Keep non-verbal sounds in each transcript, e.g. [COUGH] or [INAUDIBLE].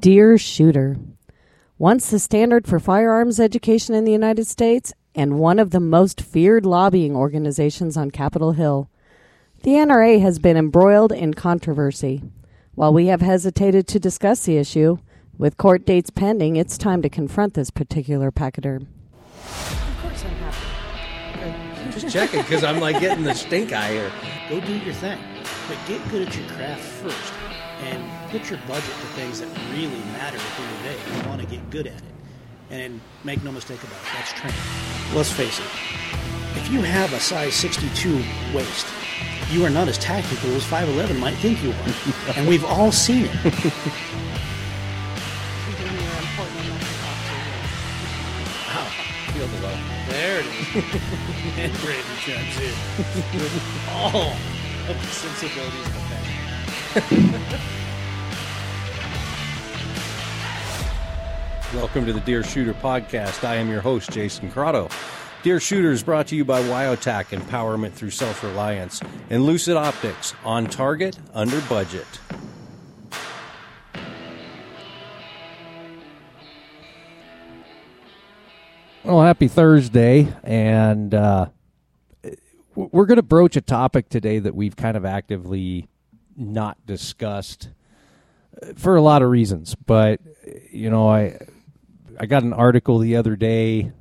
Dear Shooter, once the standard for firearms education in the United States and one of the most feared lobbying organizations on Capitol Hill, the NRA has been embroiled in controversy. While we have hesitated to discuss the issue, with court dates pending, it's time to confront this particular pachyderm. Of course I'm happy. Just checking because I'm like getting the stink eye here. Go do your thing, but get good at your craft first, and put your budget to things that really matter at the end of the day. You want to get good at it, and make no mistake about it, that's training. Let's face it. If you have a size 62 waist, you are not as tactical as 5.11 might think you are, [LAUGHS] and we've all seen it. Wow. Feel the love. There it is. [LAUGHS] and Brandon chimes in with all of the sensibilities of the family. [LAUGHS] Welcome to the Deer Shooter Podcast. I am your host, Jason Crotto. Deer Shooter is brought to you by Wyotac Empowerment Through Self Reliance and Lucid Optics on target, under budget. Well, happy Thursday, and uh, we're going to broach a topic today that we've kind of actively not discussed uh, for a lot of reasons. But you know, I I got an article the other day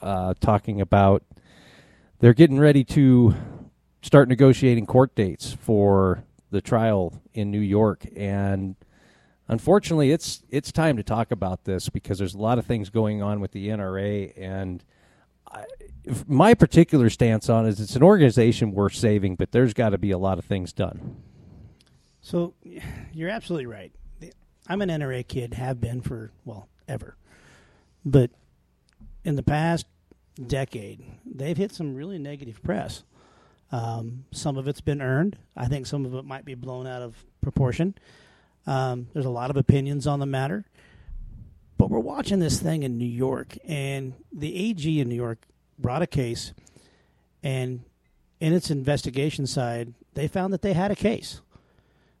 uh, talking about they're getting ready to start negotiating court dates for the trial in New York, and unfortunately, it's it's time to talk about this because there's a lot of things going on with the NRA, and I, my particular stance on it is it's an organization worth saving, but there's got to be a lot of things done. So you're absolutely right. I'm an NRA kid, have been for, well, ever. But in the past decade, they've hit some really negative press. Um, some of it's been earned. I think some of it might be blown out of proportion. Um, there's a lot of opinions on the matter. But we're watching this thing in New York, and the AG in New York brought a case, and in its investigation side, they found that they had a case.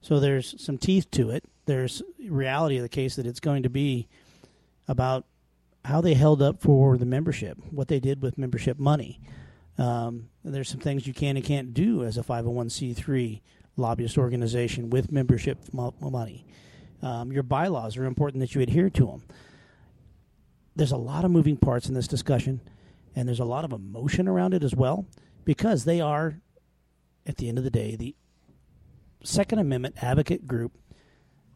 So there's some teeth to it. There's reality of the case that it's going to be about how they held up for the membership, what they did with membership money. Um, there's some things you can and can't do as a 501c3 lobbyist organization with membership mo- money. Um, your bylaws are important that you adhere to them. There's a lot of moving parts in this discussion, and there's a lot of emotion around it as well, because they are, at the end of the day, the Second Amendment advocate group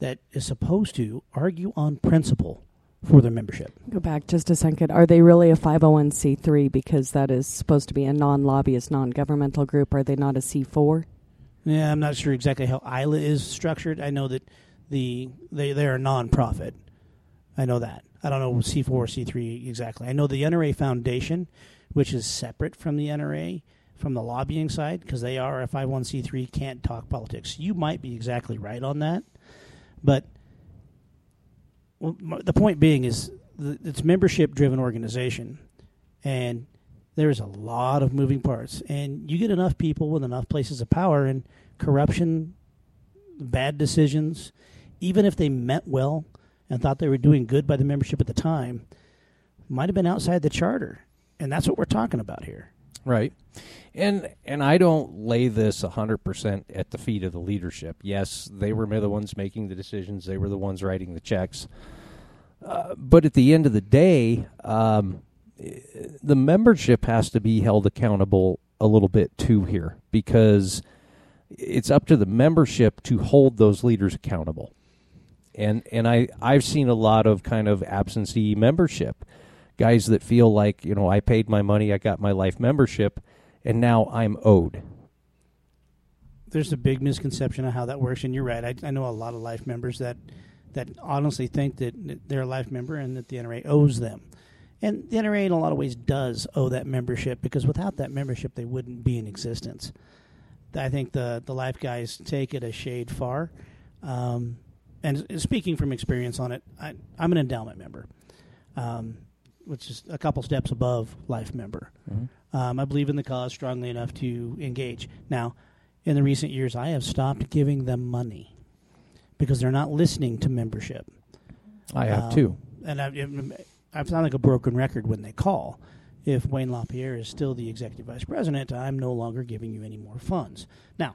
that is supposed to argue on principle for their membership. Go back just a second. Are they really a 501c3 because that is supposed to be a non lobbyist, non governmental group? Are they not a C4? Yeah, I'm not sure exactly how ILA is structured. I know that the they they're a nonprofit. I know that. I don't know C4 or C3 exactly. I know the NRA Foundation, which is separate from the NRA from the lobbying side because they are a 501c3 can't talk politics. You might be exactly right on that. But well, the point being is th- it's membership driven organization and there's a lot of moving parts and you get enough people with enough places of power and corruption bad decisions even if they meant well and thought they were doing good by the membership at the time might have been outside the charter and that's what we're talking about here Right. And and I don't lay this 100% at the feet of the leadership. Yes, they were the ones making the decisions, they were the ones writing the checks. Uh, but at the end of the day, um, the membership has to be held accountable a little bit too here because it's up to the membership to hold those leaders accountable. And and I I've seen a lot of kind of absentee membership guys that feel like you know I paid my money, I got my life membership, and now I'm owed. there's a big misconception of how that works, and you're right. I, I know a lot of life members that that honestly think that they're a life member and that the NRA owes them. And the NRA, in a lot of ways, does owe that membership because without that membership, they wouldn't be in existence. I think the the life guys take it a shade far. Um, and speaking from experience on it, I, I'm an endowment member, um, which is a couple steps above life member. Um, I believe in the cause strongly enough to engage. Now, in the recent years, I have stopped giving them money because they're not listening to membership. I have Um, too. And I, I sound like a broken record when they call. If Wayne LaPierre is still the executive vice president, I'm no longer giving you any more funds. Now,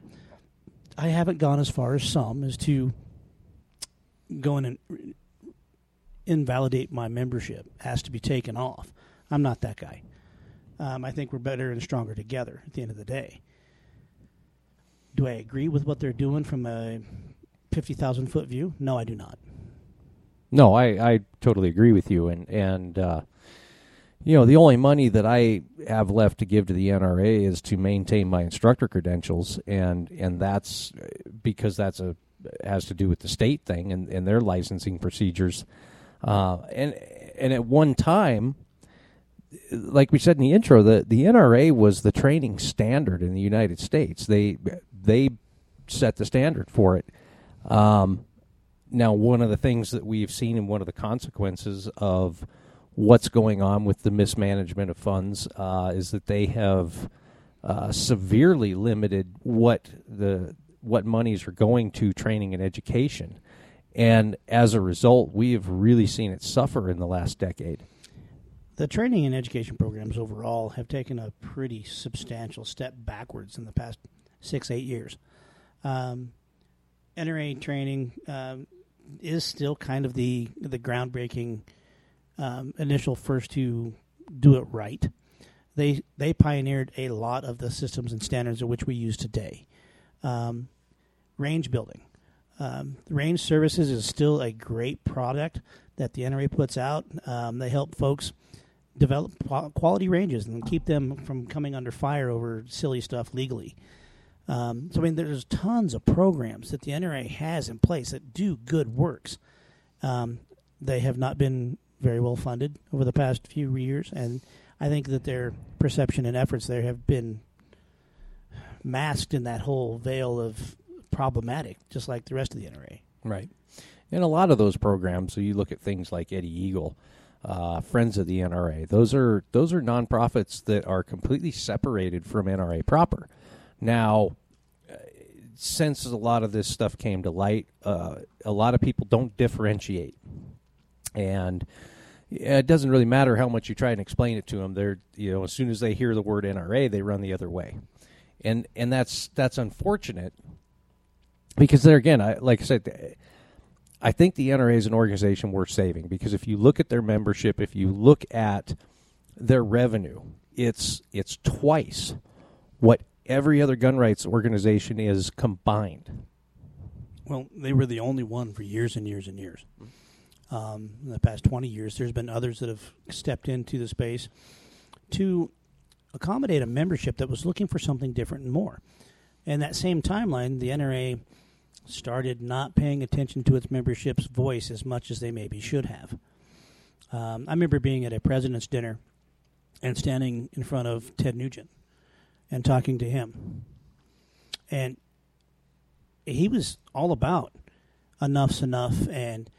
I haven't gone as far as some as to go in and invalidate my membership, has to be taken off. I'm not that guy. Um, I think we're better and stronger together at the end of the day. Do I agree with what they're doing from a 50,000 foot view? No, I do not. No, I, I totally agree with you, and and uh, you know the only money that I have left to give to the NRA is to maintain my instructor credentials, and and that's because that's a has to do with the state thing and, and their licensing procedures, uh, and and at one time, like we said in the intro, the the NRA was the training standard in the United States. They they set the standard for it. Um, now, one of the things that we've seen and one of the consequences of what's going on with the mismanagement of funds uh, is that they have uh, severely limited what the what monies are going to training and education, and as a result, we have really seen it suffer in the last decade. The training and education programs overall have taken a pretty substantial step backwards in the past six, eight years. Um, NRA training um, is still kind of the the groundbreaking um, initial first to do it right. They they pioneered a lot of the systems and standards of which we use today. Um, range building, um, range services is still a great product that the NRA puts out. Um, they help folks develop quality ranges and keep them from coming under fire over silly stuff legally. Um, so I mean, there's tons of programs that the NRA has in place that do good works. Um, they have not been very well funded over the past few years, and I think that their perception and efforts there have been masked in that whole veil of problematic, just like the rest of the NRA. Right. And a lot of those programs, so you look at things like Eddie Eagle, uh, Friends of the NRA. Those are those are nonprofits that are completely separated from NRA proper. Now, uh, since a lot of this stuff came to light, uh, a lot of people don't differentiate, and it doesn't really matter how much you try and explain it to them. They're you know as soon as they hear the word NRA, they run the other way, and and that's that's unfortunate because there again, I like I said. I think the NRA is an organization worth saving because if you look at their membership, if you look at their revenue, it's it's twice what every other gun rights organization is combined. Well, they were the only one for years and years and years. Um, in the past 20 years, there's been others that have stepped into the space to accommodate a membership that was looking for something different and more. And that same timeline, the NRA started not paying attention to its membership's voice as much as they maybe should have. Um, I remember being at a president's dinner and standing in front of Ted Nugent and talking to him. And he was all about enough's enough and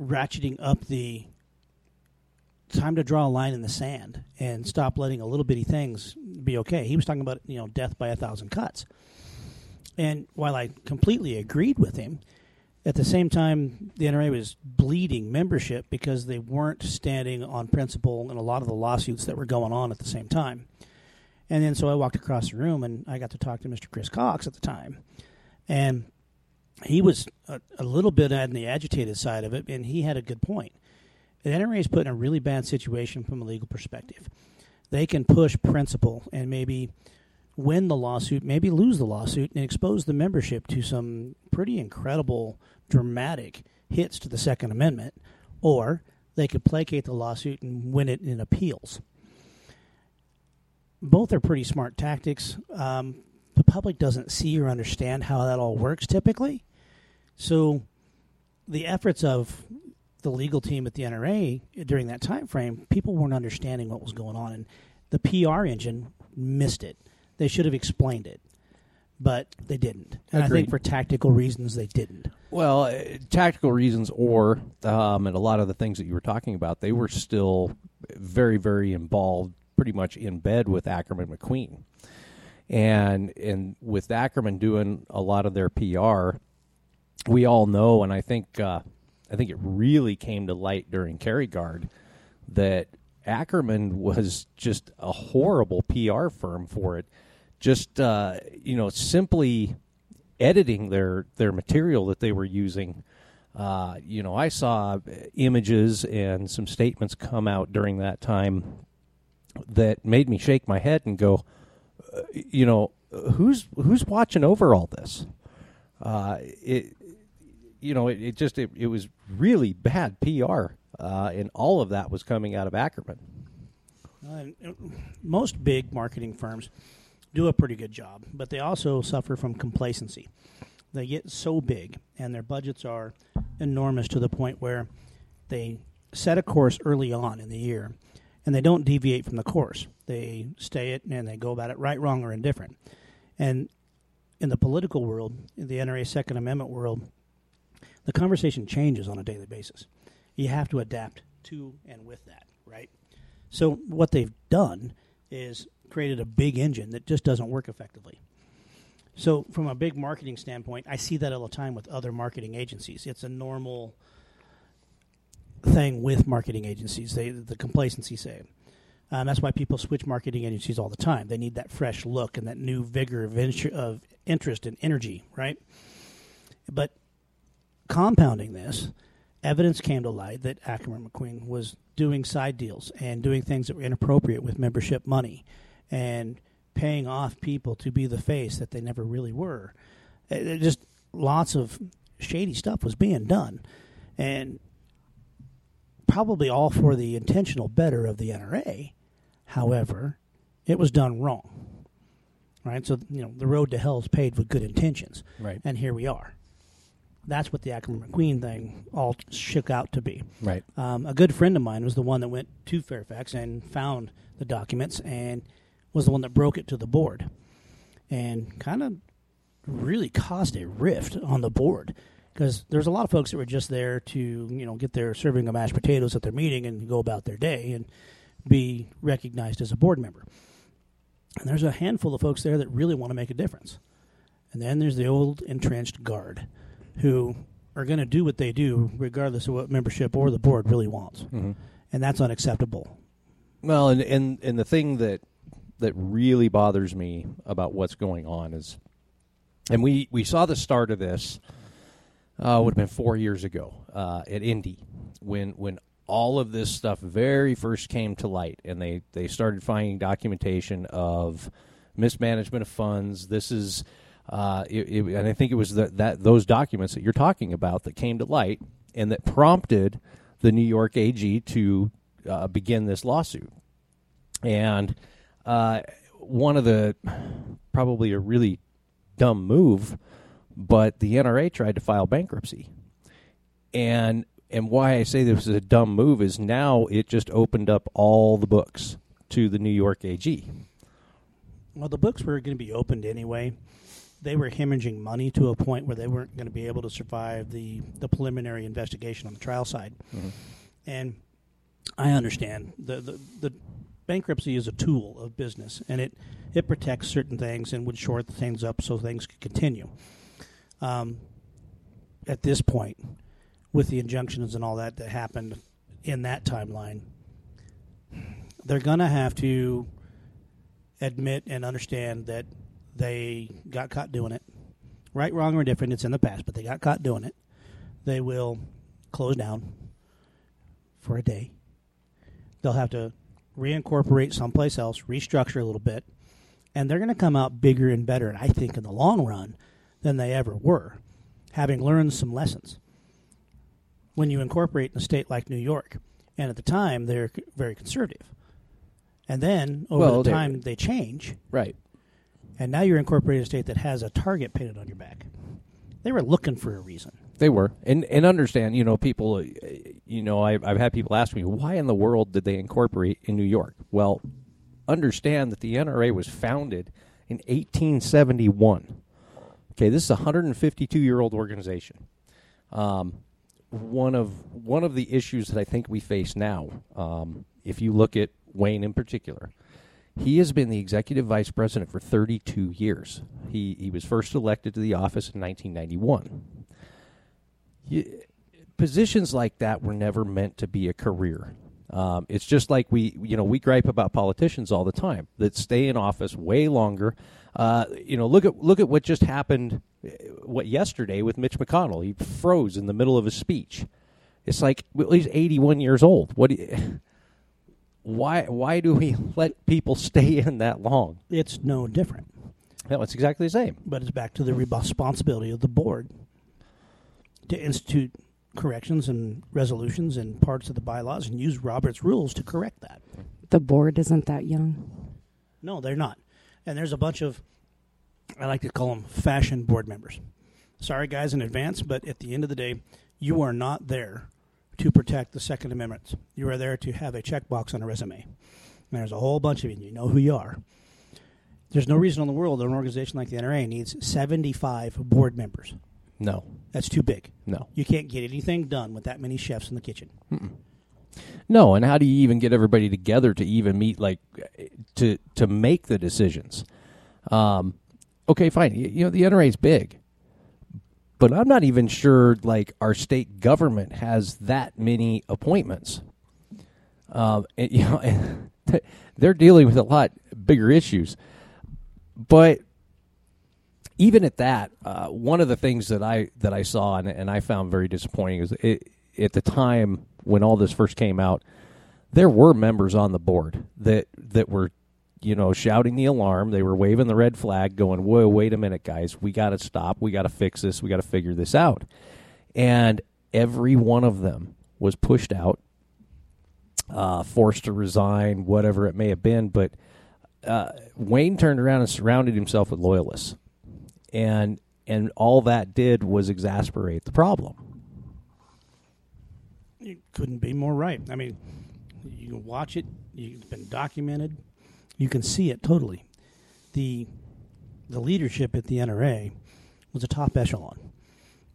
ratcheting up the time to draw a line in the sand and stop letting a little bitty things be okay. He was talking about, you know, death by a thousand cuts. And while I completely agreed with him, at the same time, the NRA was bleeding membership because they weren't standing on principle in a lot of the lawsuits that were going on at the same time. And then so I walked across the room and I got to talk to Mr. Chris Cox at the time. And he was a, a little bit on the agitated side of it, and he had a good point. The NRA is put in a really bad situation from a legal perspective. They can push principle and maybe win the lawsuit, maybe lose the lawsuit, and expose the membership to some pretty incredible, dramatic hits to the Second Amendment, or they could placate the lawsuit and win it in appeals. Both are pretty smart tactics. Um, the public doesn't see or understand how that all works typically. So the efforts of the legal team at the NRA during that time frame, people weren't understanding what was going on, and the PR engine missed it. They should have explained it, but they didn't. And I think for tactical reasons, they didn't. Well, uh, tactical reasons, or um, and a lot of the things that you were talking about, they were still very, very involved, pretty much in bed with Ackerman McQueen, and and with Ackerman doing a lot of their PR, we all know, and I think uh, I think it really came to light during Carry Guard that Ackerman was just a horrible PR firm for it. Just uh, you know, simply editing their their material that they were using. Uh, you know, I saw images and some statements come out during that time that made me shake my head and go, uh, you know, who's who's watching over all this? Uh, it, you know, it, it just it, it, was really bad PR, uh, and all of that was coming out of Ackerman. Uh, most big marketing firms do a pretty good job, but they also suffer from complacency. They get so big, and their budgets are enormous to the point where they set a course early on in the year, and they don't deviate from the course. They stay it, and they go about it right, wrong, or indifferent. And in the political world, in the NRA Second Amendment world, the conversation changes on a daily basis. You have to adapt to and with that, right? So what they've done is created a big engine that just doesn't work effectively. So, from a big marketing standpoint, I see that all the time with other marketing agencies. It's a normal thing with marketing agencies. They the complacency say. Um, that's why people switch marketing agencies all the time. They need that fresh look and that new vigor of, of interest and energy, right? But compounding this, evidence came to light that Ackerman McQueen was doing side deals and doing things that were inappropriate with membership money and paying off people to be the face that they never really were. It, it just lots of shady stuff was being done, and probably all for the intentional better of the NRA. However, it was done wrong. Right, so you know the road to hell is paved with good intentions, right? And here we are. That's what the Ackerman McQueen thing all shook out to be. Right. Um, a good friend of mine was the one that went to Fairfax and found the documents and was the one that broke it to the board and kind of really caused a rift on the board. Because there's a lot of folks that were just there to you know get their serving of mashed potatoes at their meeting and go about their day and be recognized as a board member. And there's a handful of folks there that really want to make a difference. And then there's the old entrenched guard who are going to do what they do regardless of what membership or the board really wants. Mm-hmm. and that's unacceptable. Well and, and and the thing that that really bothers me about what's going on is, and we, we saw the start of this, uh, would have been four years ago uh, at Indy when when all of this stuff very first came to light, and they they started finding documentation of mismanagement of funds. This is. Uh, it, it, and I think it was the, that those documents that you're talking about that came to light and that prompted the New York AG to uh, begin this lawsuit. And uh, one of the probably a really dumb move, but the NRA tried to file bankruptcy, and and why I say this is a dumb move is now it just opened up all the books to the New York AG. Well, the books were going to be opened anyway. They were hemorrhaging money to a point where they weren't going to be able to survive the, the preliminary investigation on the trial side. Mm-hmm. And I understand the, the, the bankruptcy is a tool of business, and it it protects certain things and would short things up so things could continue. Um, at this point, with the injunctions and all that that happened in that timeline, they're going to have to admit and understand that they got caught doing it. Right, wrong, or different, it's in the past, but they got caught doing it. They will close down for a day. They'll have to reincorporate someplace else, restructure a little bit, and they're going to come out bigger and better, and I think in the long run, than they ever were, having learned some lessons. When you incorporate in a state like New York, and at the time they're very conservative, and then over well, the time they change, right, and now you're incorporating a state that has a target painted on your back. They were looking for a reason. They were, and and understand, you know, people, uh, you know, I've I've had people ask me why in the world did they incorporate in New York? Well, understand that the NRA was founded in 1871. Okay, this is a 152 year old organization. Um, one of one of the issues that I think we face now, um, if you look at Wayne in particular, he has been the executive vice president for 32 years. He he was first elected to the office in 1991 positions like that were never meant to be a career. Um, it's just like we, you know, we gripe about politicians all the time that stay in office way longer. Uh, you know, look at look at what just happened, uh, what yesterday with Mitch McConnell. He froze in the middle of a speech. It's like well, he's 81 years old. What? You, [LAUGHS] why? Why do we [LAUGHS] let people stay in that long? It's no different. No, it's exactly the same. But it's back to the responsibility of the board to institute corrections and resolutions and parts of the bylaws and use Robert's rules to correct that. The board isn't that young. No, they're not. And there's a bunch of, I like to call them fashion board members. Sorry, guys, in advance, but at the end of the day, you are not there to protect the Second Amendment. You are there to have a checkbox on a resume. And there's a whole bunch of you, and you know who you are. There's no reason in the world that an organization like the NRA needs 75 board members. No, That's too big. no. You can't get anything done with that many chefs in the kitchen. No, and how do you even get everybody together to even meet, like, to to make the decisions? Um, okay, fine. You, you know, the NRA is big, but I'm not even sure like our state government has that many appointments. Um, and, [LAUGHS] you know, [LAUGHS] they're dealing with a lot bigger issues, but even at that, uh, one of the things that I that I saw and, and I found very disappointing is it, at the time when all this first came out, there were members on the board that that were, you know, shouting the alarm. They were waving the red flag, going, "Whoa, wait a minute, guys! We got to stop. We got to fix this. We got to figure this out." And every one of them was pushed out, uh, forced to resign, whatever it may have been. But uh, Wayne turned around and surrounded himself with loyalists, and and all that did was exasperate the problem. You couldn't be more right. I mean, you can watch it. It's been documented. You can see it totally. The the leadership at the NRA was a top echelon.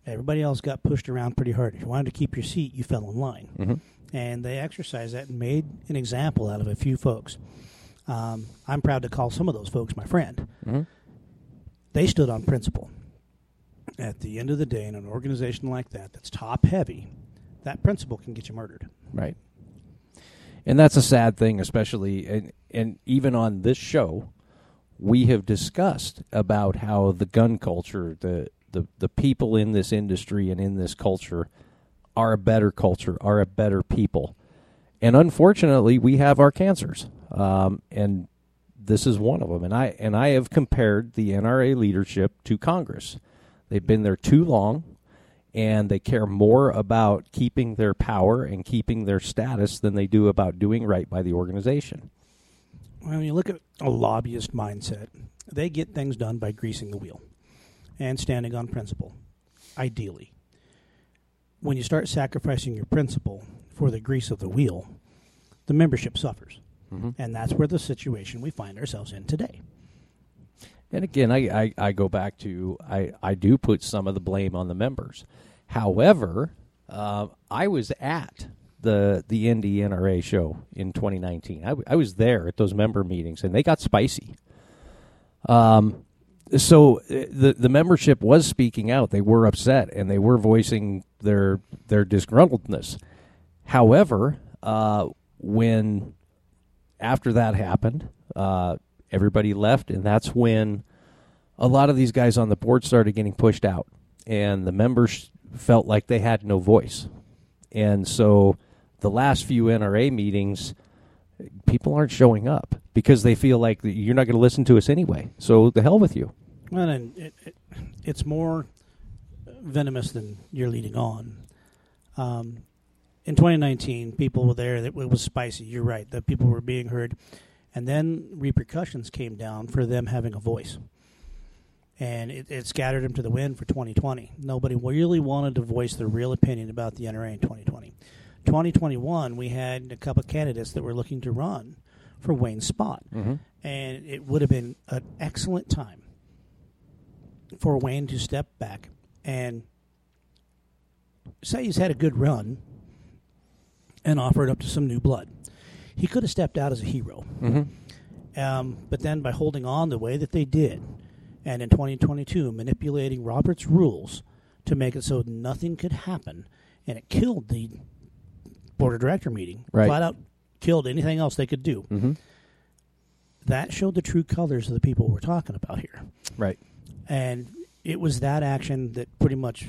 Everybody else got pushed around pretty hard. If you wanted to keep your seat, you fell in line. Mhm. And they exercised that and made an example out of a few folks. Um, I'm proud to call some of those folks my friend. Mhm. They stood on principle. At the end of the day, in an organization like that, that's top heavy, that principle can get you murdered. Right. And that's a sad thing, especially and and even on this show, we have discussed about how the gun culture, the the, the people in this industry and in this culture are a better culture, are a better people. And unfortunately, we have our cancers. Um, and this is one of them. And I and I have compared the NRA leadership to Congress. They've been there too long and they care more about keeping their power and keeping their status than they do about doing right by the organization. When you look at a lobbyist mindset, they get things done by greasing the wheel and standing on principle, ideally. When you start sacrificing your principle for the grease of the wheel, the membership suffers. And that's where the situation we find ourselves in today. And again, I, I, I go back to I, I do put some of the blame on the members. However, uh, I was at the the Indy NRA show in 2019. I, w- I was there at those member meetings, and they got spicy. Um, so uh, the the membership was speaking out. They were upset, and they were voicing their their disgruntledness. However, uh, when after that happened, uh, everybody left, and that's when a lot of these guys on the board started getting pushed out, and the members felt like they had no voice. And so the last few NRA meetings, people aren't showing up because they feel like you're not going to listen to us anyway. So the hell with you. Well, and it, it, it's more venomous than you're leading on. Um, in 2019, people were there. That it was spicy. You're right. The people were being heard, and then repercussions came down for them having a voice, and it, it scattered them to the wind for 2020. Nobody really wanted to voice their real opinion about the NRA in 2020. 2021, we had a couple of candidates that were looking to run for Wayne's spot, mm-hmm. and it would have been an excellent time for Wayne to step back and say he's had a good run and offer it up to some new blood. He could have stepped out as a hero. Um, but then by holding on the way that they did, and in 2022 manipulating Robert's rules to make it so nothing could happen and it killed the board of director meeting. Right. Flat out killed anything else they could do. Mm-hmm. That showed the true colors of the people we're talking about here. Right. And it was that action that pretty much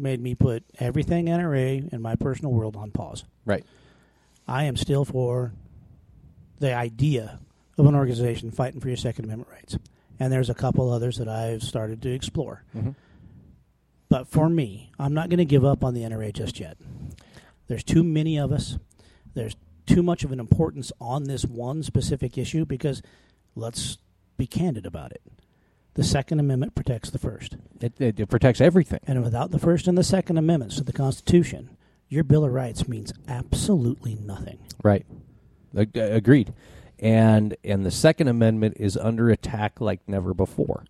made me put everything NRA in my personal world on pause. Right. I am still for the idea of an organization fighting for your Second Amendment rights. And there's a couple others that I've started to explore. Mhm. But for me, I'm not going to give up on the NRA just yet. There's too many of us. There's too much of an importance on this one specific issue because let's be candid about it. The Second Amendment protects the First. It, it, it protects everything. And without the First and the Second Amendments to the Constitution, your Bill of Rights means absolutely nothing. Right. Ag- Agreed. And and the Second Amendment is under attack like never before,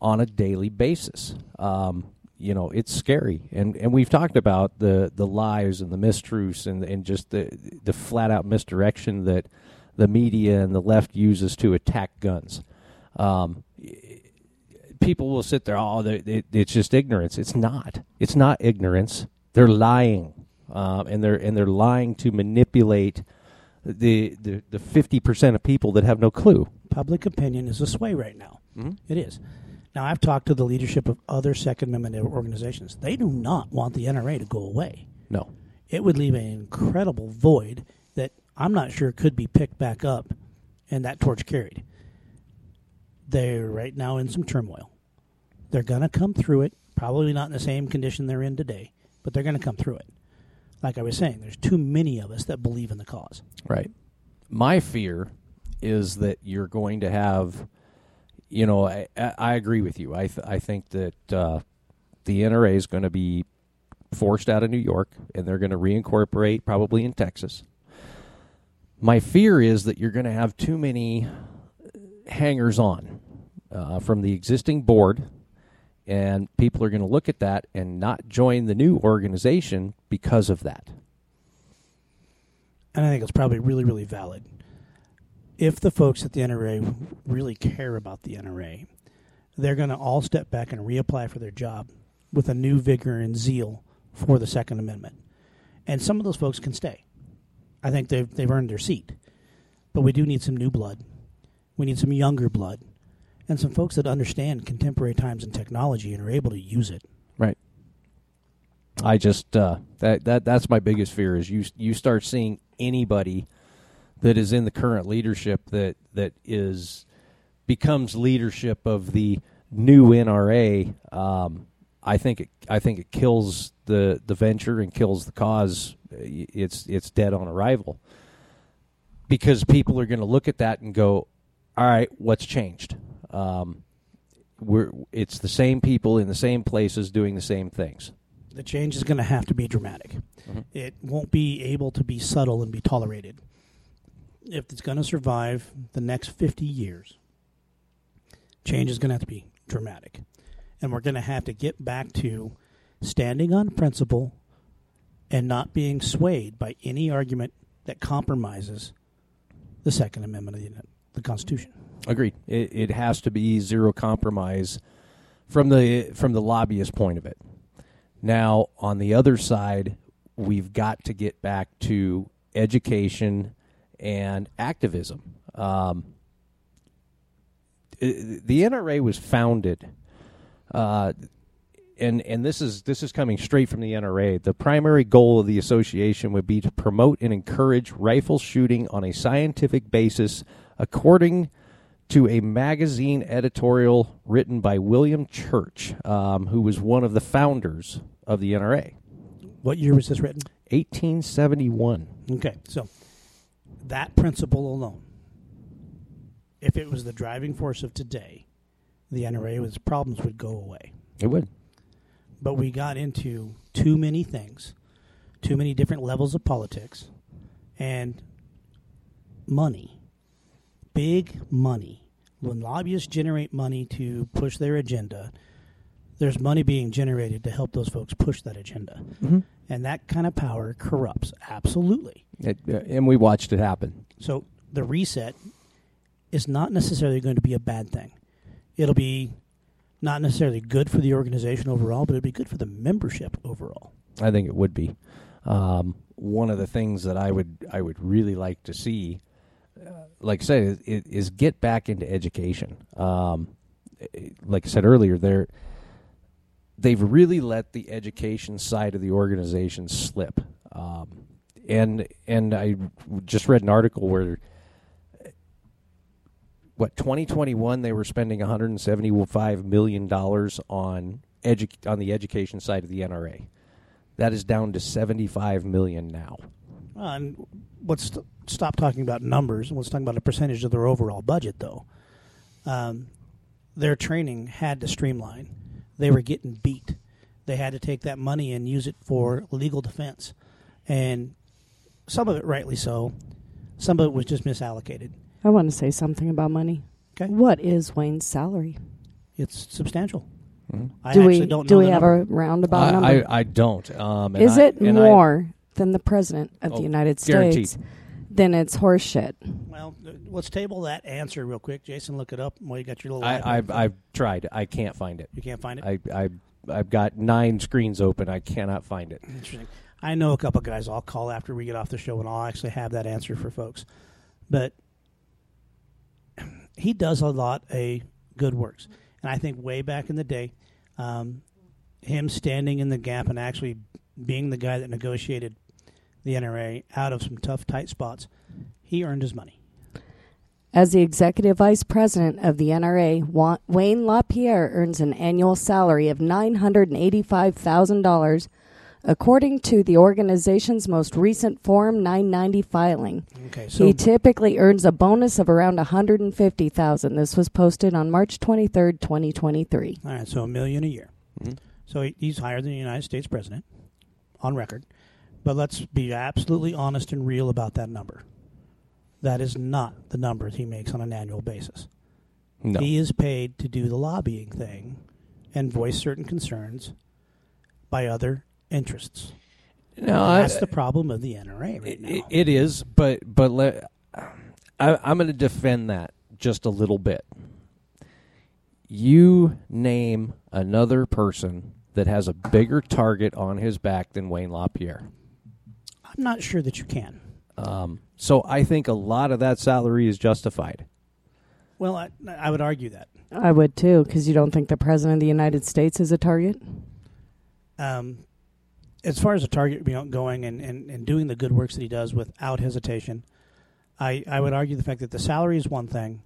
on a daily basis. Um, you know, it's scary, and and we've talked about the the lies and the mistruths and and just the the flat out misdirection that the media and the left uses to attack guns. Um, people will sit there, oh, they- it, it's just ignorance. It's not. It's not ignorance. They're lying, um, and they're and they're lying to manipulate the the the fifty percent of people that have no clue. Public opinion is a sway right now. Mhm. It is. Now, I've talked to the leadership of other Second Amendment organizations. They do not want the NRA to go away. No, It would leave an incredible void that I'm not sure could be picked back up and that torch carried. They're right now in some turmoil. They're going to come through it, probably not in the same condition they're in today, but they're going to come through it. Like I was saying, there's too many of us that believe in the cause. right. My fear is that you're going to have, you know, I, I agree with you. I th- I think that uh, the NRA is going to be forced out of New York, and they're going to reincorporate probably in Texas. My fear is that you're going to have too many hangers on uh, from the existing board, and people are going to look at that and not join the new organization because of that. and I think it's probably really, really valid. If the folks at the NRA really care about the NRA, they're going to all step back and reapply for their job with a new vigor and zeal for the Second Amendment. And some of those folks can stay. I think they've, they've earned their seat. But we do need some new blood. We need some younger blood. And some folks that understand contemporary times and technology and are able to use it. Right. I just uh, that that that's my biggest fear is you you start seeing anybody that is in the current leadership that that is becomes leadership of the new NRA. Um, I think it I think it kills the the venture and kills the cause. It's it's dead on arrival because people are going to look at that and go, "All right, what's changed?" Um, we're it's the same people in the same places doing the same things. the change is going to have to be dramatic. It won't be able to be subtle and be tolerated. If it's going to survive the next 50 years, change is going to have to be dramatic. And we're going to have to get back to standing on principle and not being swayed by any argument that compromises the Second Amendment of the, the Constitution. Agreed. It, it has to be zero compromise from the from the lobbyist point of it. Now, on the other side, we've got to get back to education and activism. Um, the NRA was founded, uh, and and this is this is coming straight from the NRA. The primary goal of the association would be to promote and encourage rifle shooting on a scientific basis, according to a magazine editorial written by William Church, um, who was one of the founders of the NRA, What year was this written? 1871. Okay, so that principle alone, if it was the driving force of today, the NRA with its problems would go away. It would. But we got into too many things, too many different levels of politics, and money, big money. When lobbyists generate money to push their agenda, there's money being generated to help those folks push that agenda. And that kind of power corrupts, absolutely. It, uh, and we watched it happen. So the reset is not necessarily going to be a bad thing. It'll be not necessarily good for the organization overall, but it'll be good for the membership overall. I think it would be. Um, one of the things that I would I would really like to see, like I said, is, is get back into education. Um, like I said earlier, they're they've really let the education side of the organization slip. Um, and and I just read an article where what 2021 they were spending 175 million dollars on edu- on the education side of the NRA. That is down to 75 million now. Uh, and let's st- stop talking about numbers. Let's talk about a percentage of their overall budget, though. Um, their training had to streamline. They were getting beat. They had to take that money and use it for legal defense, and some of it rightly so. Some of it was just misallocated. I want to say something about money. Okay. What is Wayne's salary? It's substantial. I do actually we don't do know we have number. a roundabout I, number? I, I don't. Um, is I- it and I- more than the president of Oh, the United guaranteed. States? Then it's horseshit. Well, uh, let's table that answer real quick. Jason, look it up while you got your little. I, I've. I've tried. I can't find it. you can't find it. I I I've got nine screens open. I cannot find it. Interesting. I know a couple guys I'll call after we get off the show, and I'll actually have that answer for folks. But he does a lot of good works, and I think way back in the day, um, him standing in the gap and actually being the guy that negotiated the NRA out of some tough, tight spots, he earned his money. As the executive vice president of the NRA, Wayne LaPierre earns an annual salary of $985,000, according to the organization's most recent Form 990 filing. Okay, so he typically earns a bonus of around $150,000. This was posted on March 23rd, 2023. all right, so a million a year. Mhm. So he's higher than the United States president, on record. But let's be absolutely honest and real about that number. That is not the number he makes on an annual basis. No. He is paid to do the lobbying thing and voice certain concerns by other interests. no, I, That's the problem of the NRA right it, now. it is, but but let, I, I'm going to defend that just a little bit. You name another person that has a bigger target on his back than Wayne LaPierre. I'm not sure that you can. Um, so I think a lot of that salary is justified. Well, I, I would argue that. I would too, because you don't think the president of the United States is a target? um, as far as the target you know, going and, and, and doing the good works that he does without hesitation, I, I would argue the fact that the salary is one thing,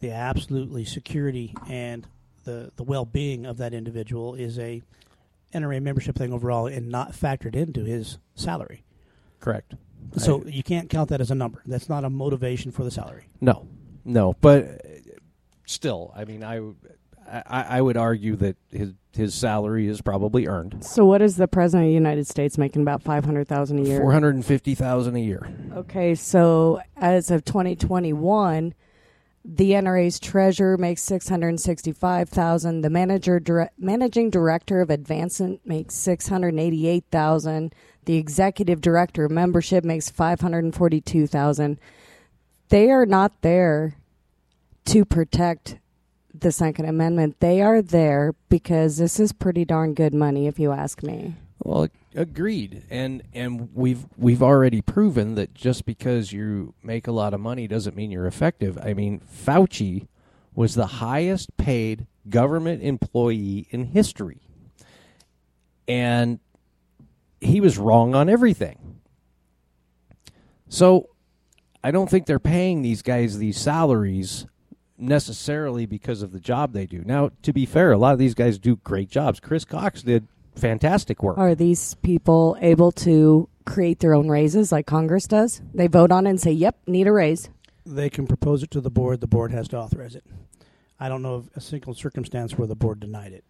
the absolutely security and the, the well being of that individual is a NRA membership thing overall and not factored into his salary. Correct. So you can't count that as a number. That's not a motivation for the salary. No, no, but still, I mean, I, I, I would argue that his his salary is probably earned So, what is the president of the United States making about 500000 a year? four hundred and fifty thousand a year. Okay, so as of 2021, the NRA's treasurer makes 665,000, the manager dire- managing director of advancement makes 688,000, the executive director of membership makes 542,000. They are not there to protect the second amendment. They are there because this is pretty darn good money if you ask me. Well, agreed, and and we've we've already proven that just because you make a lot of money doesn't mean you're effective. I mean, Fauci was the highest paid government employee in history, and he was wrong on everything. So, I don't think they're paying these guys these salaries necessarily because of the job they do. Now, to be fair, a lot of these guys do great jobs. Chris Cox did fantastic work. Are these people able to create their own raises like Congress does? They vote on it and say, yep, need a raise. They can propose it to the board. The board has to authorize it. I don't know of a single circumstance where the board denied it.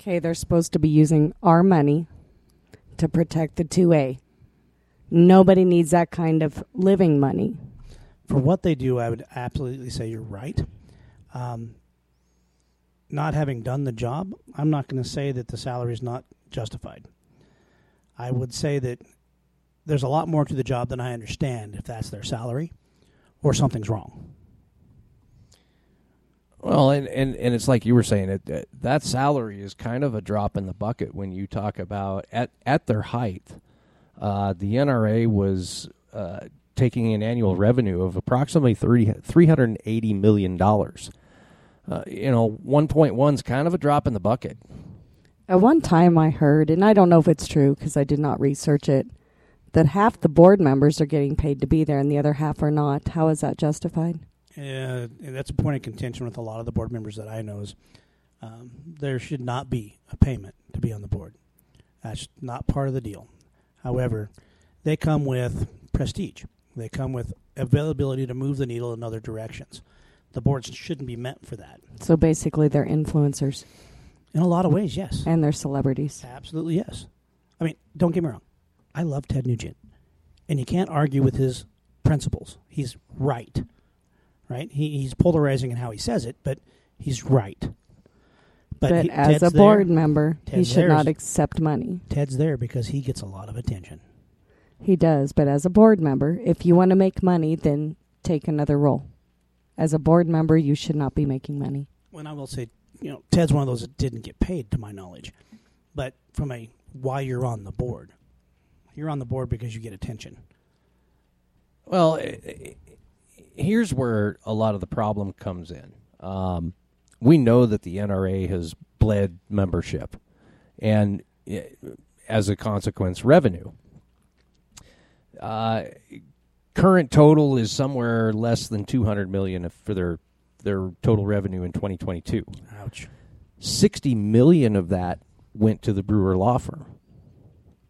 Okay, they're supposed to be using our money to protect the 2A. Nobody needs that kind of living money. For what they do, I would absolutely say you're right. Um, not having done the job, I'm not going to say that the salary is not justified. I would say that there's a lot more to the job than I understand if that's their salary or something's wrong. Well, and, and, and it's like you were saying it that, that salary is kind of a drop in the bucket when you talk about at at their height. Uh, the NRA was uh, taking an annual revenue of approximately 30, $380 million. Uh, you know, 1.1 is kind of a drop in the bucket. At one time, I heard, and I don't know if it's true because I did not research it, that half the board members are getting paid to be there and the other half are not. How is that justified? Uh, that's a point of contention with a lot of the board members that I know. Is um, there should not be a payment to be on the board. That's not part of the deal. However, they come with prestige. They come with availability to move the needle in other directions. The boards shouldn't be meant for that. So basically, they're influencers In a lot of ways, yes. and they're celebrities. Absolutely, yes. I mean, don't get me wrong. I love Ted Nugent, and you can't argue with his principles. He's right, right? He, he's polarizing in how he says it, but he's right. But, he- as Ted's a there- board member, he should there not accept money. Ted's there because he gets a lot of attention. He does, but as a board member, if you want to make money, then take another role. As a board member, you should not be making money. When I will say, you know, Ted's one of those that didn't get paid, to my knowledge. But from a why you're on the board, you're on the board because you get attention. Well, i- i- here's where a lot of the problem comes in. Um, we know that the NRA has bled membership, and eh, as a consequence, revenue. Uh, current total is somewhere less than 200 million for their their total revenue in 2022. Ouch. 60 million of that went to the Brewer law firm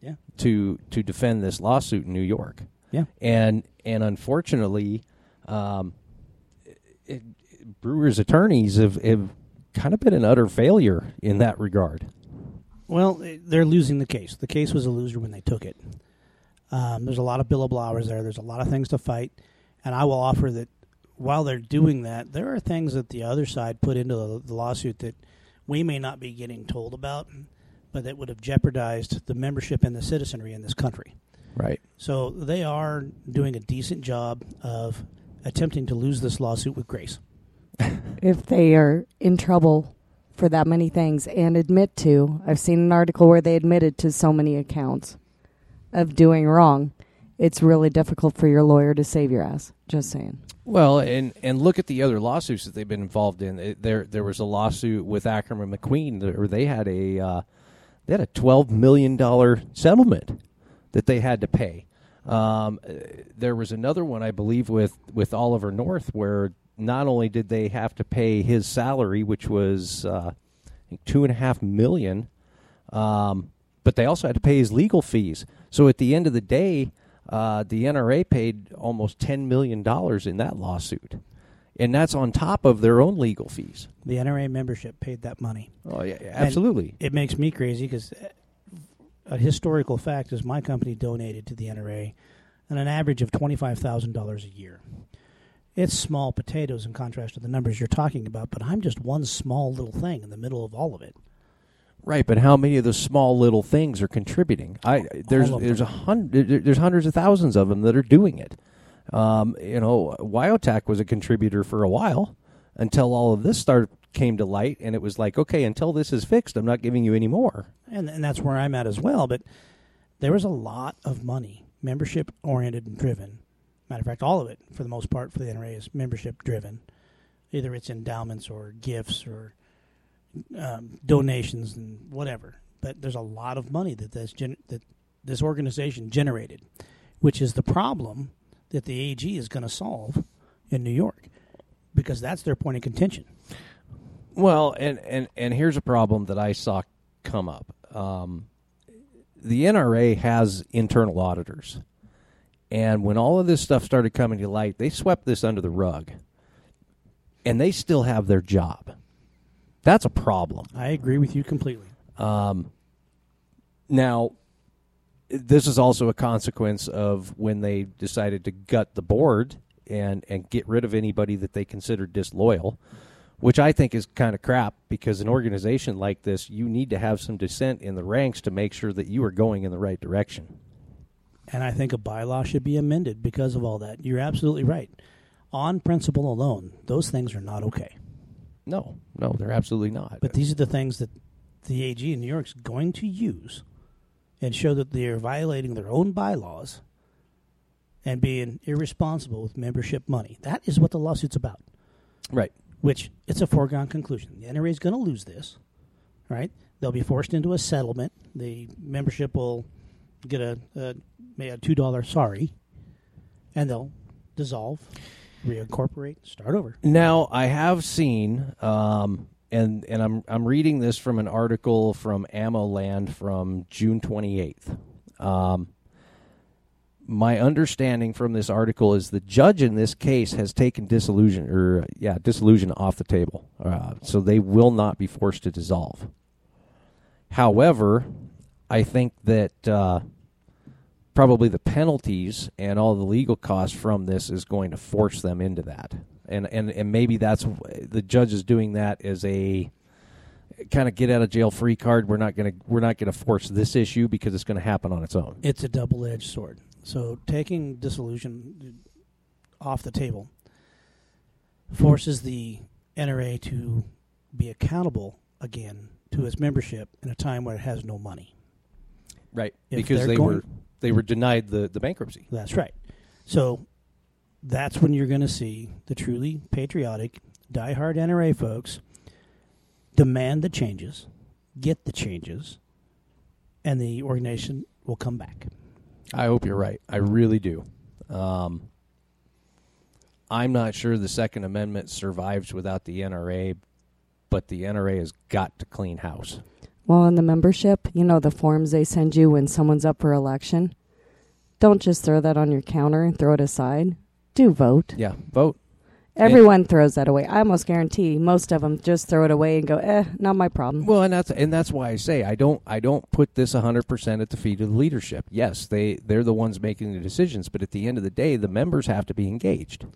Yeah. to to defend this lawsuit in New York Yeah. and and unfortunately, um, it, Brewer's attorneys have, have kind of been an utter failure in that regard. Well, they're losing the case. The case was a loser when they took it. Um, there's a lot of billable hours there. There's a lot of things to fight, and I will offer that while they're doing that, there are things that the other side put into the, the lawsuit that we may not be getting told about, but that would have jeopardized the membership and the citizenry in this country. Right. So they are doing a decent job of attempting to lose this lawsuit with grace. [LAUGHS] If they are in trouble for that many things and admit to, I've seen an article where they admitted to so many accounts of doing wrong. It's really difficult for your lawyer to save your ass. Just saying. Well, and and look at the other lawsuits that they've been involved in. It- There there was a lawsuit with Ackerman McQueen, or they had a uh, they had a twelve million dollar settlement that they had to pay. Um, there was another one, I believe, with with Oliver North, where not only did they have to pay his salary, which was uh, two and a half million, um, but they also had to pay his legal fees. So at the end of the day, uh, the NRA paid almost ten million dollars in that lawsuit, and that's on top of their own legal fees. The NRA membership paid that money. Oh yeah, absolutely. It makes me crazy because a historical fact is my company donated to the NRA on an average of $25,000 a year. It's small potatoes in contrast to the numbers you're talking about, but I'm just one small little thing in the middle of all of it. Right, but how many of those small little things are contributing? I there's there's a hundred there's hundreds of thousands of them that are doing it. Um, you know, Wyotech was a contributor for a while until all of this started came to light, and it was like, okay, until this is fixed, I'm not giving you any more. And, and that's where I'm at as well. But there was a lot of money, membership oriented and driven. Matter of fact, all of it, for the most part, for the NRA is membership driven. Either it's endowments or gifts or um, donations and whatever. But there's a lot of money that this gen- that this organization generated, which is the problem that the AG is going to solve in New York, because that's their point of contention. Well, and and and here's a problem that I saw come up. Um, the NRA has internal auditors, and when all of this stuff started coming to light, they swept this under the rug, and they still have their job. That's a problem. I agree with you completely. Um, now, this is also a consequence of when they decided to gut the board and and get rid of anybody that they considered disloyal, which I think is kind of crap because an organization like this, you need to have some dissent in the ranks to make sure that you are going in the right direction. And I think a bylaw should be amended because of all that. You're absolutely right. On principle alone, those things are not okay. No, no, they're absolutely not. But these are the things that the AG in New York is going to use and show that they are violating their own bylaws and being irresponsible with membership money. That is what the lawsuit's about. right. Which it's a foregone conclusion. The NRA is going to lose this, right? They'll be forced into a settlement. The membership will get a a, a two dollar sorry, and they'll dissolve, reincorporate, start over. Now I have seen, um, and and I'm I'm reading this from an article from AmmoLand from June 28th. Um, my understanding from this article is the judge in this case has taken disillusion or yeah disillusion off the table, uh, so they will not be forced to dissolve. However, I think that uh, probably the penalties and all the legal costs from this is going to force them into that, and and and maybe that's the judge is doing that as a kind of get out of jail free card. We're not going to we're not going to force this issue because it's going to happen on its own. It's a double edged sword. So taking dissolution off the table forces the NRA to be accountable again to its membership in a time where it has no money. Right, If because they going- were they were denied the the bankruptcy. That's right. So that's when you're going to see the truly patriotic, diehard NRA folks demand the changes, get the changes, and the organization will come back. I hope you're right. I really do. Um, I'm not sure the Second Amendment survives without the NRA, but the NRA has got to clean house. Well, in the membership, you know the forms they send you when someone's up for election? Don't just throw that on your counter and throw it aside. Do vote. Yeah, vote. Everyone throws that away. I almost guarantee most of them just throw it away and go, eh, not my problem. Well, and that's and that's why I say I don't I don't put this 100% at the feet of the leadership. Yes, they they're the ones making the decisions, but at the end of the day, the members have to be engaged.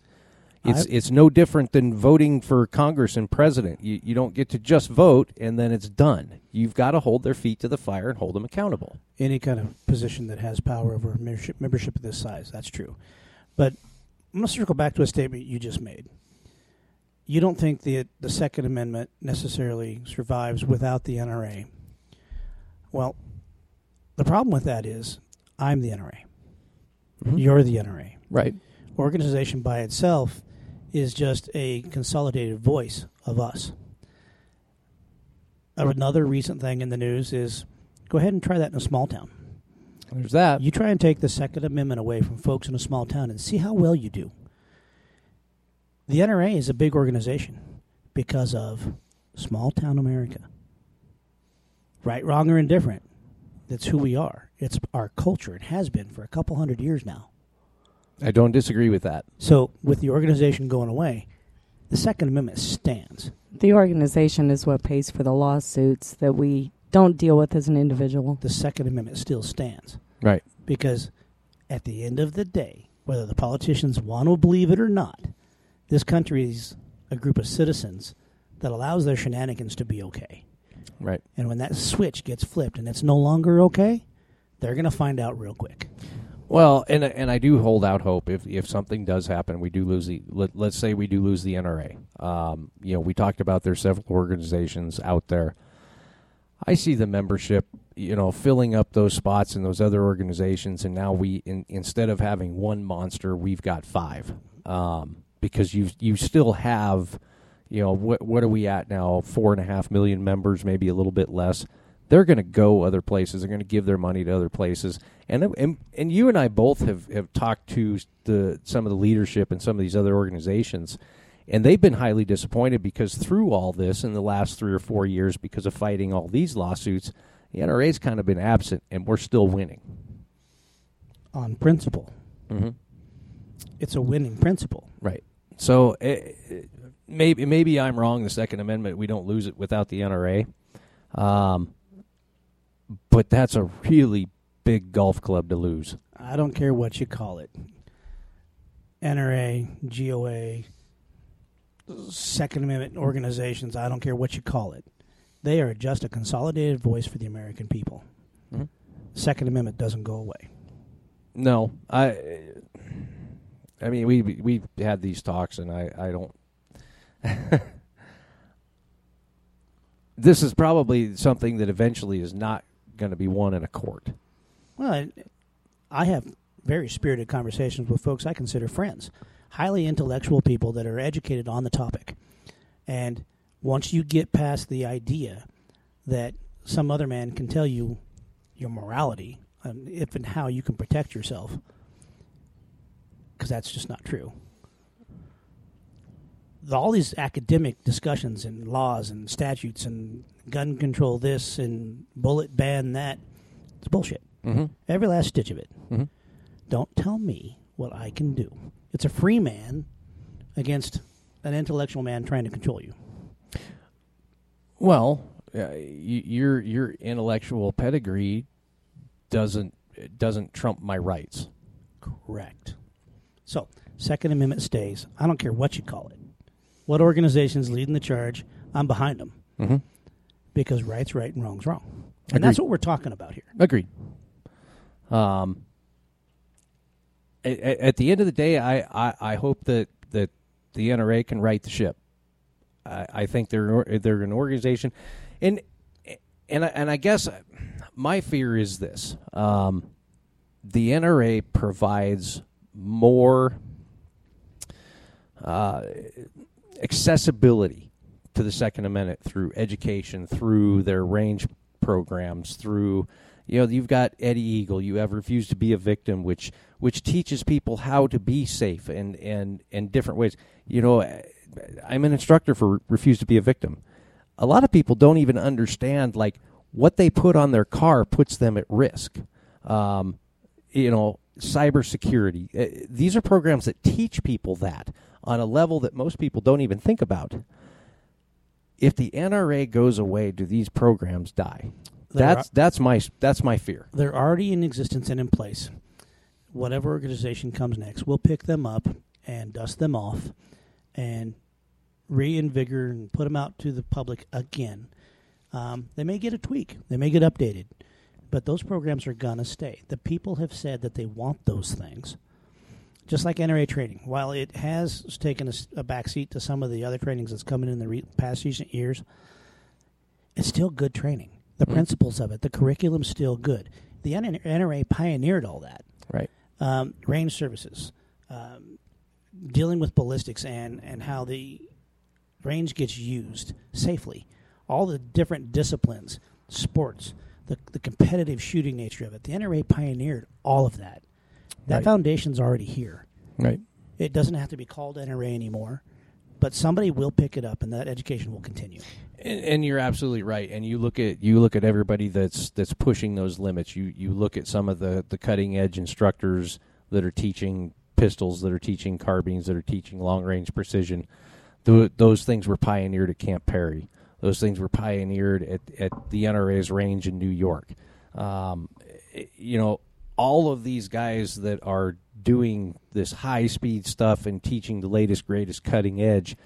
It's I- it's no different than voting for Congress and president. You you don't get to just vote and then it's done. You've got to hold their feet to the fire and hold them accountable. Any kind of position that has power over membership, membership of this size, that's true. But I'm going to circle back to a statement you just made. You don't think the the Second Amendment necessarily survives without the NRA. Well, the problem with that is I'm the NRA. Mm-hmm. You're the NRA. Right. Organization by itself is just a consolidated voice of us. Another recent thing in the news is go ahead and try that in a small town. There's that. You try and take the Second Amendment away from folks in a small town and see how well you do. The NRA is a big organization because of small town America. Right, wrong, or indifferent. That's who we are. It's our culture. It has been for a couple hundred years now. I don't disagree with that. So, with the organization going away, the Second Amendment stands. The organization is what pays for the lawsuits that we don't deal with as an individual. The Second Amendment still stands. Right. Because at the end of the day, whether the politicians want to believe it or not, this country is a group of citizens that allows their shenanigans to be okay. Right. And when that switch gets flipped and it's no longer okay, they're going to find out real quick. Well, and and I do hold out hope if if something does happen, we do lose the let, let's say we do lose the NRA. Um, you know, we talked about there's several organizations out there. I see the membership, you know, filling up those spots in those other organizations, and now we in, instead of having one monster, we've got five. Um, because you you still have, you know, what what are we at now? Four and a half million members, maybe a little bit less they're going to go other places. They're going to give their money to other places. And and and you and I both have, have talked to the some of the leadership in some of these other organizations, and they've been highly disappointed because through all this in the last three or four years, because of fighting all these lawsuits, the NRA's kind of been absent, and we're still winning. On principle, Mm-hmm. it's a winning principle. Right. So eh, eh, maybe maybe I'm wrong. The Second Amendment, we don't lose it without the NRA. Um, but that's a really big golf club to lose. I don't care what you call it NRA, GOA, Second Amendment organizations, I don't care what you call it. They are just a consolidated voice for the American people. Mhm. Second Amendment doesn't go away. No, I. I mean, we we we've had these talks, and I I don't. [LAUGHS] this is probably something that eventually is not going to be won in a court. Well, I, have very spirited conversations with folks I consider friends, highly intellectual people that are educated on the topic. And once you get past the idea that some other man can tell you your morality, and if and how you can protect yourself, because that's just not true. All these academic discussions and laws and statutes and gun control this and bullet ban that, it's bullshit. Mm-hmm. Every last stitch of it. Mhm. Don't tell me what I can do. It's a free man against an intellectual man trying to control you. Well, uh, y- your your intellectual pedigree doesn't doesn't trump my rights. Correct. So, Second Amendment stays. I don't care what you call it. What organization's leading the charge, I'm behind them Mm-hmm. Because right's right and wrong's wrong. And that's what we're talking about here. Agreed. Um, at, at the end of the day, I, I, I hope that, that the NRA can right the ship. I, I think they're they're an organization, and and I, and I guess my fear is this: um, the NRA provides more uh, accessibility to the Second Amendment through education, through their range programs, through you know you've got Eddie Eagle, you have Refuse to Be a Victim, which which teaches people how to be safe and and and different ways. You know, I'm an instructor for Refuse to Be a Victim. A lot of people don't even understand like what they put on their car puts them at risk. Um, you know, cybersecurity. Uh, These are programs that teach people that on a level that most people don't even think about. If the NRA goes away, do these programs die? There That's that's my that's my fear. They're already in existence and in place. Whatever organization comes next, we'll pick them up and dust them off and reinvigor and put them out to the public again. Um, they may get a tweak, they may get updated, but those programs are going to stay. The people have said that they want those things. Just like NRA training, while it has taken a, a backseat to some of the other trainings that's coming in the re- past recent years, it's still good training. The Mhm. principles of it, the curriculum's still good. The N- NRA pioneered all that. Right. Um, range services, um, dealing with ballistics and, and how the range gets used safely, all the different disciplines, sports, the, the competitive shooting nature of it. The NRA pioneered all of that. That Right. foundation's already here. Right. It doesn't have to be called NRA anymore, but somebody will pick it up, and that education will continue. And, and you're absolutely right. And you look at you look at everybody that's that's pushing those limits. You you look at some of the the cutting edge instructors that are teaching pistols, that are teaching carbines, that are teaching long range precision. Tho- those things were pioneered at Camp Perry. Those things were pioneered at at the NRA's range in New York. Um, you know, all of these guys that are doing this high speed stuff and teaching the latest greatest cutting edge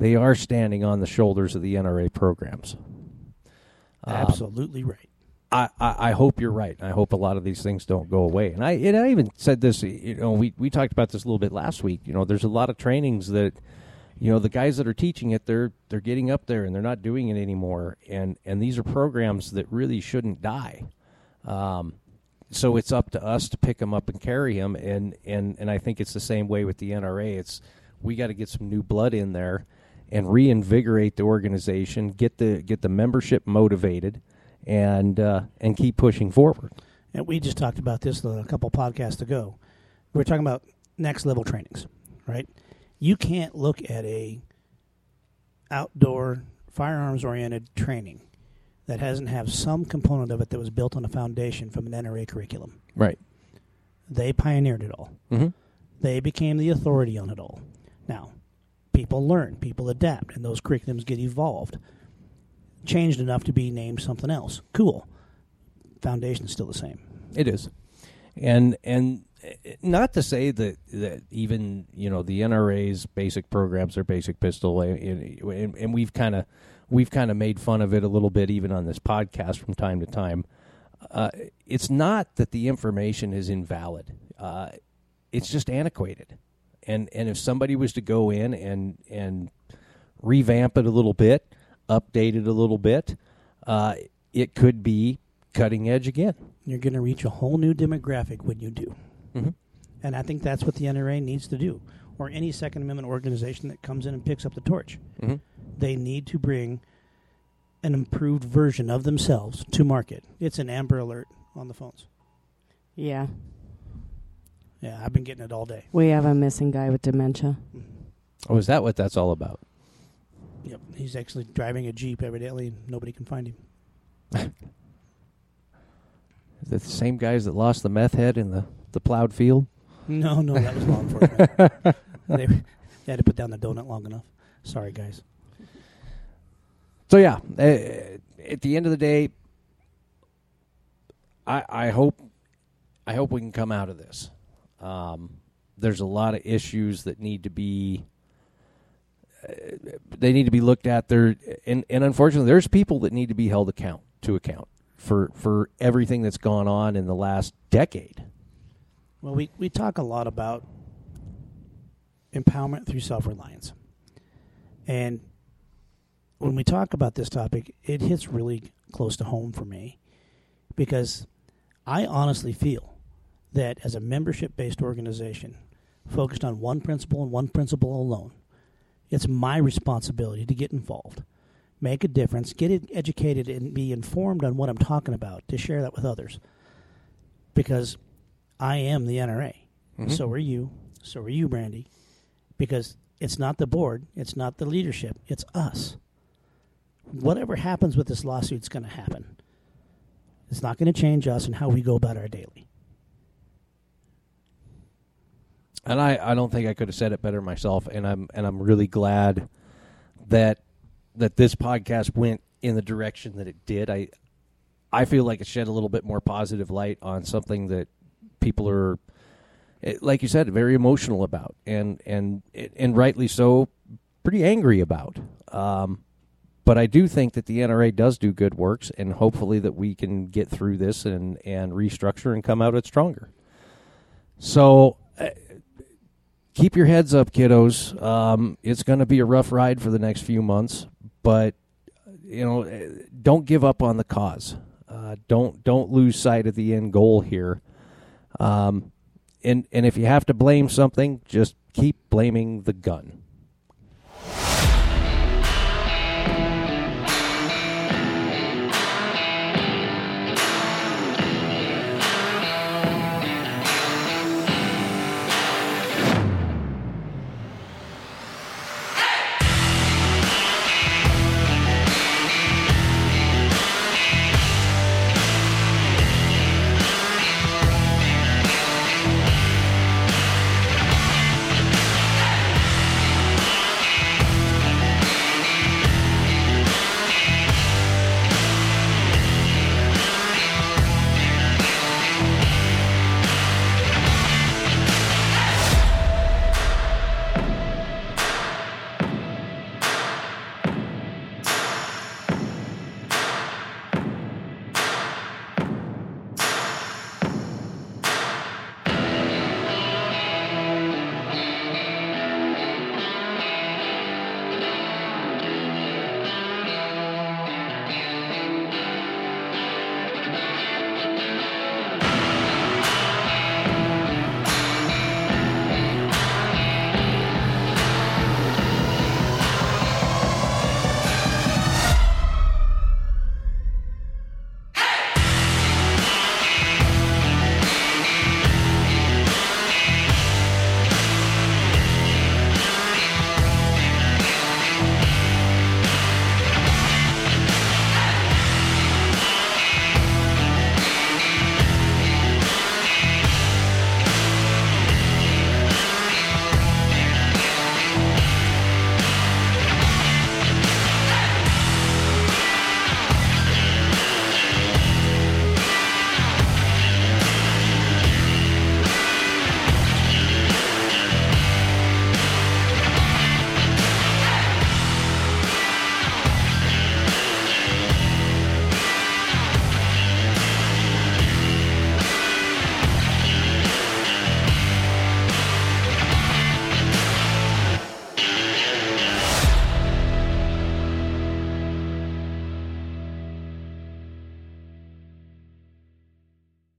they are standing on the shoulders of the NRA programs. Um, Absolutely right. I, I, I hope you're right. I hope a lot of these things don't go away. And I and I even said this. You know, we we talked about this a little bit last week. You know, there's a lot of trainings that, you know, the guys that are teaching it, they're they're getting up there and they're not doing it anymore. And and these are programs that really shouldn't die. Um, so it's up to us to pick them up and carry them. And and and I think it's the same way with the NRA. It's we got to get some new blood in there and reinvigorate the organization, get the get the membership motivated, and uh, and keep pushing forward. And we just talked about this a couple podcasts ago. We were talking about next level trainings, right? You can't look at a outdoor firearms oriented training that hasn't have some component of it that was built on a foundation from an NRA curriculum. Right. They pioneered it all. Mm-hmm. They became the authority on it all. Now, people learn, people adapt, and those curriculums get evolved, changed enough to be named something else. Cool. Foundation's still the same. It is, and and uh, not to say that that even you know the NRA's basic programs are basic pistol, and, and, and we've kind of we've kind of made fun of it a little bit even on this podcast from time to time. Uh, it's not that the information is invalid; uh, it's just antiquated. And and if somebody was to go in and and revamp it a little bit, update it a little bit, uh, it could be cutting edge again. You're going to reach a whole new demographic when you do. Mhm. And I think that's what the NRA needs to do, or any Second Amendment organization that comes in and picks up the torch. Mm-hmm. They need to bring an improved version of themselves to market. It's an Amber Alert on the phones. Yeah. Yeah, I've been getting it all day. We have a missing guy with dementia. Oh, is that what that's all about? Yep, he's actually driving a jeep evidently, and nobody can find him. [LAUGHS] Is it the same guys that lost the meth head in the, the plowed field? No, no, that was law [LAUGHS] enforcement. [LAUGHS] they, they had to put down the donut long enough. Sorry, guys. So yeah, uh, at the end of the day, I I hope I hope we can come out of this. Um, there's a lot of issues that need to be uh, they need to be looked at. There and and unfortunately, there's people that need to be held account to account for for everything that's gone on in the last decade. Well, we, we talk a lot about empowerment through self reliance. And when we talk about this topic, it hits really close to home for me because I honestly feel that as a membership based organization focused on one principle and one principle alone, it's my responsibility to get involved, make a difference, get educated, and be informed on what I'm talking about to share that with others. Because I am the NRA. Mhm. So are you. So are you, Brandy. Because it's not the board, it's not the leadership, it's us. Whatever happens with this lawsuit is going to happen. It's not going to change us and how we go about our daily. and I, I don't think I could have said it better myself and I'm and I'm really glad that that this podcast went in the direction that it did. I I feel like it shed a little bit more positive light on something that people are eh, like you said very emotional about and and and rightly so pretty angry about. Um but I do think that the NRA does do good works and hopefully that we can get through this and and restructure and come out it stronger. So eh, keep your heads up, kiddos. Um, it's going to be a rough ride for the next few months, but you know, eh, don't give up on the cause. Uh, don't don't lose sight of the end goal here. Um, and and if you have to blame something, just keep blaming the gun.